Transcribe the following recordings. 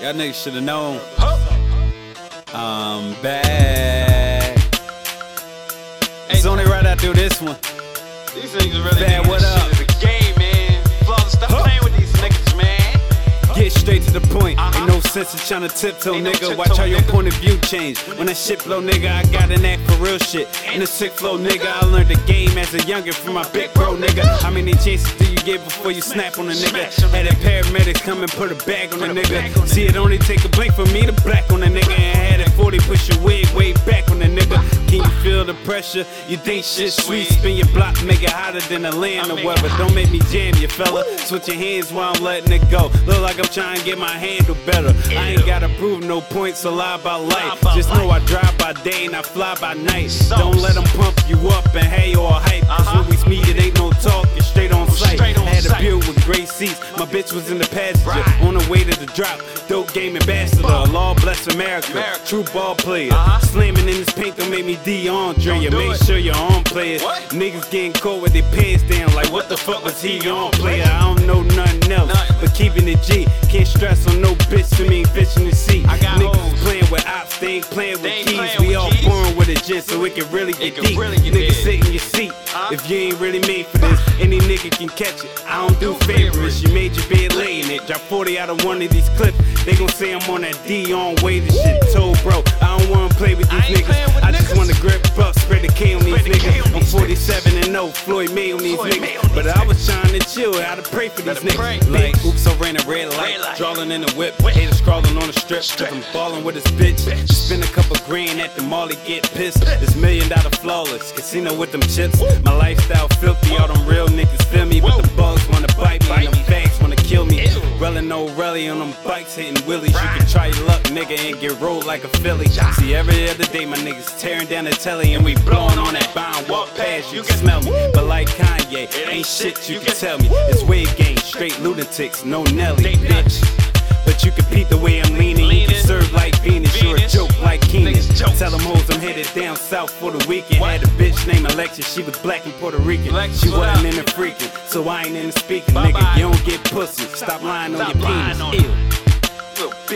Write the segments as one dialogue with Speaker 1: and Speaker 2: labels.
Speaker 1: Y'all niggas should've known. I'm back. It's only right I do this one.
Speaker 2: These niggas really think
Speaker 1: what up? Sense in trying to tiptoe, nigga. Watch how your point of view change. When that shit flow, nigga, I got an act for real shit. In the sick flow, nigga, I learned the game as a youngin' from my big bro, nigga. How many chances do you get before you snap on a nigga? Had a paramedic come and put a bag on a nigga. See, it only take a blink for me to black on a nigga. And had 40, push your wig way back on a nigga. Can you feel the pressure? You think shit sweet? Spin your block, make it hotter than the land or whatever. Don't make me jam you, fella. Switch your hands while I'm letting it go. Look like I'm trying to get my handle better. I ain't gotta prove no points, a lie about life. Just know I drive by day and I fly by night. Don't let them pump you up and hey or hype. Cause when we meet, it ain't no talk, seats. My bitch was in the passenger
Speaker 2: Right.
Speaker 1: on the way to the drop. Dope game ambassador, Law bless America.
Speaker 2: America.
Speaker 1: True ball player.
Speaker 2: Uh-huh.
Speaker 1: Slamming in this paint don't make me DeAndre. You make
Speaker 2: it.
Speaker 1: sure you're on player.
Speaker 2: What?
Speaker 1: Niggas getting caught with their pants down. Like, what the fuck was he on player? I don't know nothing else.
Speaker 2: Nothing.
Speaker 1: But keeping it G. Can't stress on no bitch to me, fish in the sea.
Speaker 2: I got
Speaker 1: Niggas
Speaker 2: hoes.
Speaker 1: playing with ops, they ain't playing with keys. we all
Speaker 2: keys.
Speaker 1: born with a gin, so it can really get
Speaker 2: can
Speaker 1: deep.
Speaker 2: really get
Speaker 1: Niggas you ain't really made for this, any nigga can catch it. I don't do favorites. You made your bed laying it. Drop 40 out of one of these clips. They gon' say I'm on that D on way. This shit told, bro. I don't wanna play with these
Speaker 2: I
Speaker 1: niggas.
Speaker 2: with
Speaker 1: I just
Speaker 2: niggas.
Speaker 1: wanna grip up, spread the K on these
Speaker 2: Spread the K
Speaker 1: niggas. I'm
Speaker 2: these
Speaker 1: 47 and no Floyd May on these
Speaker 2: Floyd
Speaker 1: niggas.
Speaker 2: These
Speaker 1: But I was trying to chill, how to pray for these
Speaker 2: Better pray,
Speaker 1: niggas. Like,
Speaker 2: bitch.
Speaker 1: oops, I ran a red light.
Speaker 2: Red light.
Speaker 1: Drawing in the whip.
Speaker 2: Whip.
Speaker 1: Haters crawling on the strip.
Speaker 2: Strip.
Speaker 1: I'm with this bitch.
Speaker 2: Bitch.
Speaker 1: Spend a couple grand at the Molly, get pissed. This million dollar flawless. Casino with them chips. My lifestyle filthy, all them real niggas hitting willies. You can try your luck, nigga, and get rolled like a Philly. See, every other day, my niggas tearing down the telly, and we blowing on that bound. Walk past, you can
Speaker 2: can-
Speaker 1: smell me. But like Kanye, ain't shit you can tell me. It's wave game, straight lunatics, no Nelly, bitch. But you compete the way I'm leaning. You can serve like Venus. You're a joke like Keenan. Tell them hoes I'm headed down south for the weekend. Had a bitch named Alexis. She was black and Puerto Rican. She wasn't
Speaker 2: up?
Speaker 1: in the freaking. So I ain't in the speaking. Nigga, you don't get pussy. Stop lying on your penis.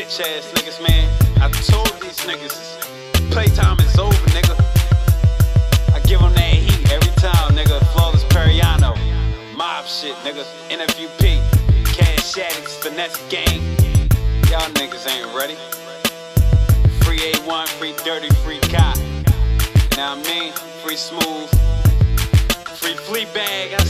Speaker 2: Bitch ass niggas, man. I told these niggas, playtime is over, nigga. I give them that heat every time, nigga. Flawless Perrianno. Mob shit, nigga. NFUP. Cash Addicts, Finesse Gang. Y'all niggas ain't ready. Free A1, free Dirty, free Cop. Now I mean, free Smooth. Free Fleabag, I see you.